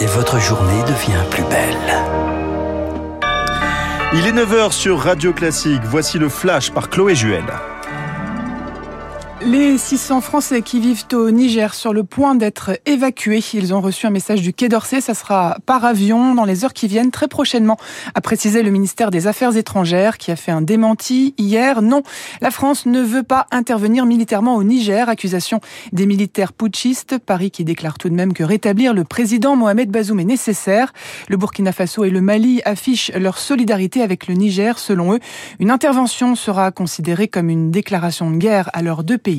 et votre journée devient plus belle. Il est 9h sur Radio Classique. Voici le flash par Chloé Juel. Les 600 Français qui vivent au Niger sur le point d'être évacués, ils ont reçu un message du Quai d'Orsay, ça sera par avion dans les heures qui viennent très prochainement, a précisé le ministère des Affaires étrangères qui a fait un démenti hier. Non, la France ne veut pas intervenir militairement au Niger, accusation des militaires putschistes, Paris qui déclare tout de même que rétablir le président Mohamed Bazoum est nécessaire. Le Burkina Faso et le Mali affichent leur solidarité avec le Niger, selon eux. Une intervention sera considérée comme une déclaration de guerre à leurs deux pays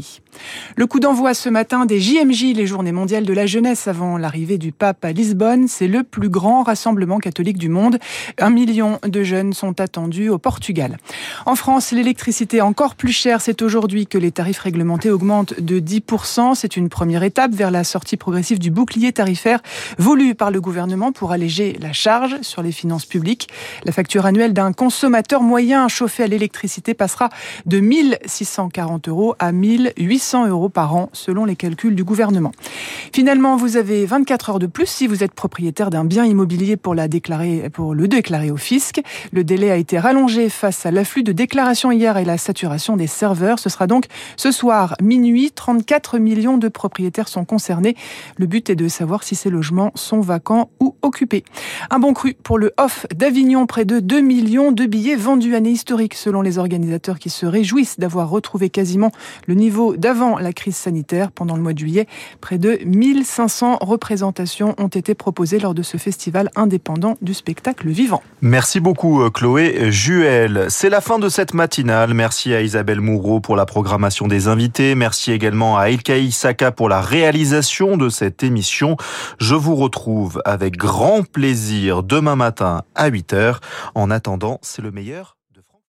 le coup d'envoi ce matin des JMJ, les Journées mondiales de la jeunesse avant l'arrivée du pape à Lisbonne, c'est le plus grand rassemblement catholique du monde. Un million de jeunes sont attendus au Portugal. En France, l'électricité encore plus chère. C'est aujourd'hui que les tarifs réglementés augmentent de 10%. C'est une première étape vers la sortie progressive du bouclier tarifaire voulu par le gouvernement pour alléger la charge sur les finances publiques. La facture annuelle d'un consommateur moyen chauffé à l'électricité passera de 1640 euros à 1000 800 euros par an selon les calculs du gouvernement. Finalement, vous avez 24 heures de plus si vous êtes propriétaire d'un bien immobilier pour, la déclarer, pour le déclarer au fisc. Le délai a été rallongé face à l'afflux de déclarations hier et la saturation des serveurs. Ce sera donc ce soir, minuit, 34 millions de propriétaires sont concernés. Le but est de savoir si ces logements sont vacants ou occupés. Un bon cru pour le off d'Avignon, près de 2 millions de billets vendus année historique selon les organisateurs qui se réjouissent d'avoir retrouvé quasiment le niveau d'avant la crise sanitaire. Pendant le mois de juillet, près de 1500 représentations ont été proposées lors de ce festival indépendant du spectacle vivant. Merci beaucoup euh, Chloé Juel. C'est la fin de cette matinale. Merci à Isabelle Moureau pour la programmation des invités. Merci également à Ilkaï Saka pour la réalisation de cette émission. Je vous retrouve avec grand plaisir demain matin à 8h. En attendant, c'est le meilleur.